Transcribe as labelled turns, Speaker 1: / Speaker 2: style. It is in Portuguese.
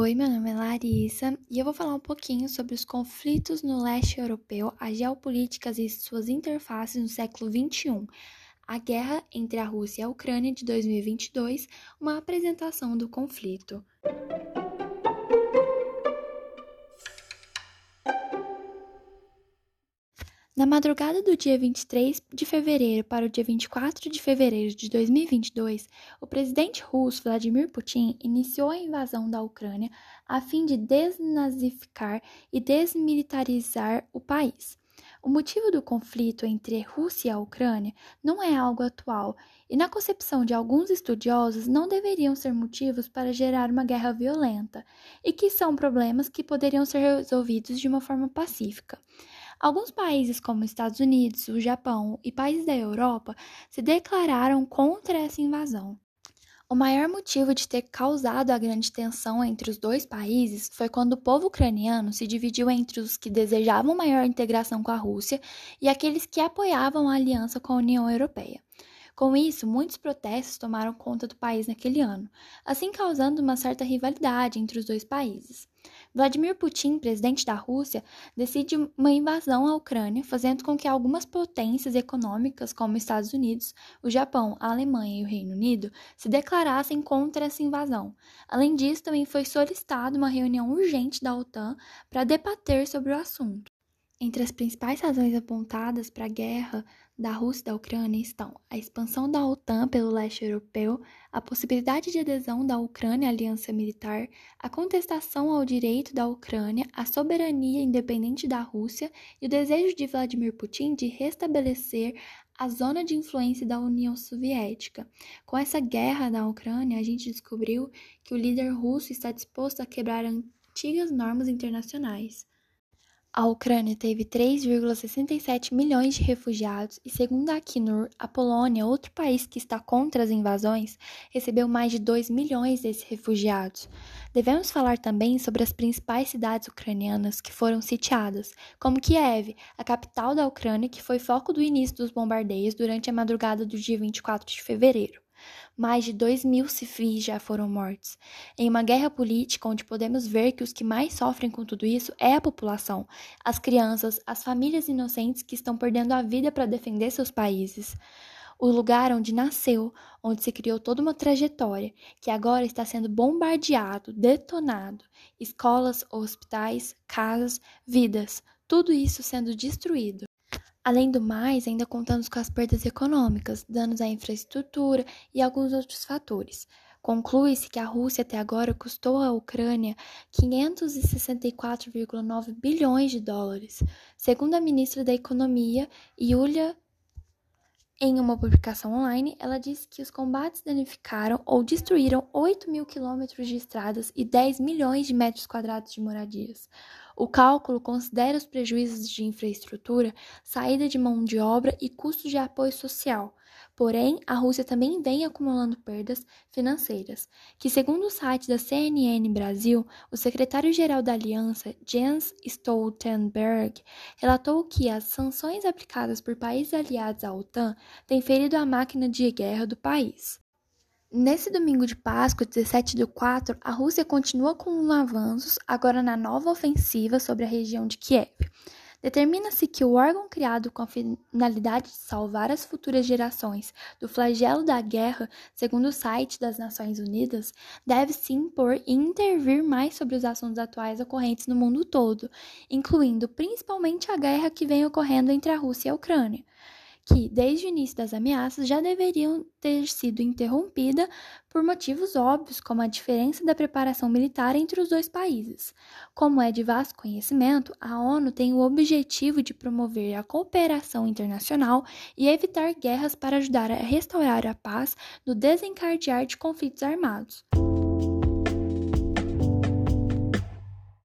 Speaker 1: Oi, meu nome é Larissa e eu vou falar um pouquinho sobre os conflitos no leste europeu, as geopolíticas e suas interfaces no século XXI. A guerra entre a Rússia e a Ucrânia de 2022, uma apresentação do conflito. Na madrugada do dia 23 de fevereiro para o dia 24 de fevereiro de 2022, o presidente russo Vladimir Putin iniciou a invasão da Ucrânia a fim de desnazificar e desmilitarizar o país. O motivo do conflito entre Rússia e a Ucrânia não é algo atual e, na concepção de alguns estudiosos, não deveriam ser motivos para gerar uma guerra violenta e que são problemas que poderiam ser resolvidos de uma forma pacífica. Alguns países, como Estados Unidos, o Japão e países da Europa, se declararam contra essa invasão. O maior motivo de ter causado a grande tensão entre os dois países foi quando o povo ucraniano se dividiu entre os que desejavam maior integração com a Rússia e aqueles que apoiavam a aliança com a União Europeia. Com isso, muitos protestos tomaram conta do país naquele ano, assim causando uma certa rivalidade entre os dois países. Vladimir Putin, presidente da Rússia, decide uma invasão à Ucrânia, fazendo com que algumas potências econômicas, como os Estados Unidos, o Japão, a Alemanha e o Reino Unido, se declarassem contra essa invasão. Além disso, também foi solicitada uma reunião urgente da OTAN para debater sobre o assunto. Entre as principais razões apontadas para a guerra da Rússia e da Ucrânia estão a expansão da OTAN pelo leste europeu, a possibilidade de adesão da Ucrânia à aliança militar, a contestação ao direito da Ucrânia à soberania independente da Rússia e o desejo de Vladimir Putin de restabelecer a zona de influência da União Soviética. Com essa guerra da Ucrânia, a gente descobriu que o líder russo está disposto a quebrar antigas normas internacionais. A Ucrânia teve 3,67 milhões de refugiados e, segundo a Acnur, a Polônia, outro país que está contra as invasões, recebeu mais de 2 milhões desses refugiados. Devemos falar também sobre as principais cidades ucranianas que foram sitiadas, como Kiev, a capital da Ucrânia, que foi foco do início dos bombardeios durante a madrugada do dia 24 de fevereiro. Mais de 2 mil civis já foram mortos. Em uma guerra política onde podemos ver que os que mais sofrem com tudo isso é a população, as crianças, as famílias inocentes que estão perdendo a vida para defender seus países. O lugar onde nasceu, onde se criou toda uma trajetória, que agora está sendo bombardeado, detonado. Escolas, hospitais, casas, vidas, tudo isso sendo destruído. Além do mais, ainda contamos com as perdas econômicas, danos à infraestrutura e alguns outros fatores. Conclui-se que a Rússia até agora custou à Ucrânia 564,9 bilhões de dólares, segundo a ministra da Economia, Yulia em uma publicação online, ela disse que os combates danificaram ou destruíram 8 mil quilômetros de estradas e 10 milhões de metros quadrados de moradias. O cálculo considera os prejuízos de infraestrutura, saída de mão de obra e custos de apoio social. Porém, a Rússia também vem acumulando perdas financeiras, que, segundo o site da CNN Brasil, o secretário-geral da aliança, Jens Stoltenberg, relatou que as sanções aplicadas por países aliados à OTAN têm ferido a máquina de guerra do país. Nesse domingo de Páscoa, 17 do 4, a Rússia continua com avanços, agora na nova ofensiva sobre a região de Kiev. Determina-se que o órgão criado com a finalidade de salvar as futuras gerações do flagelo da guerra, segundo o site das Nações Unidas, deve se impor e intervir mais sobre os assuntos atuais ocorrentes no mundo todo, incluindo principalmente a guerra que vem ocorrendo entre a Rússia e a Ucrânia que, desde o início das ameaças, já deveriam ter sido interrompida por motivos óbvios, como a diferença da preparação militar entre os dois países. Como é de vasto conhecimento, a ONU tem o objetivo de promover a cooperação internacional e evitar guerras para ajudar a restaurar a paz no desencadear de conflitos armados.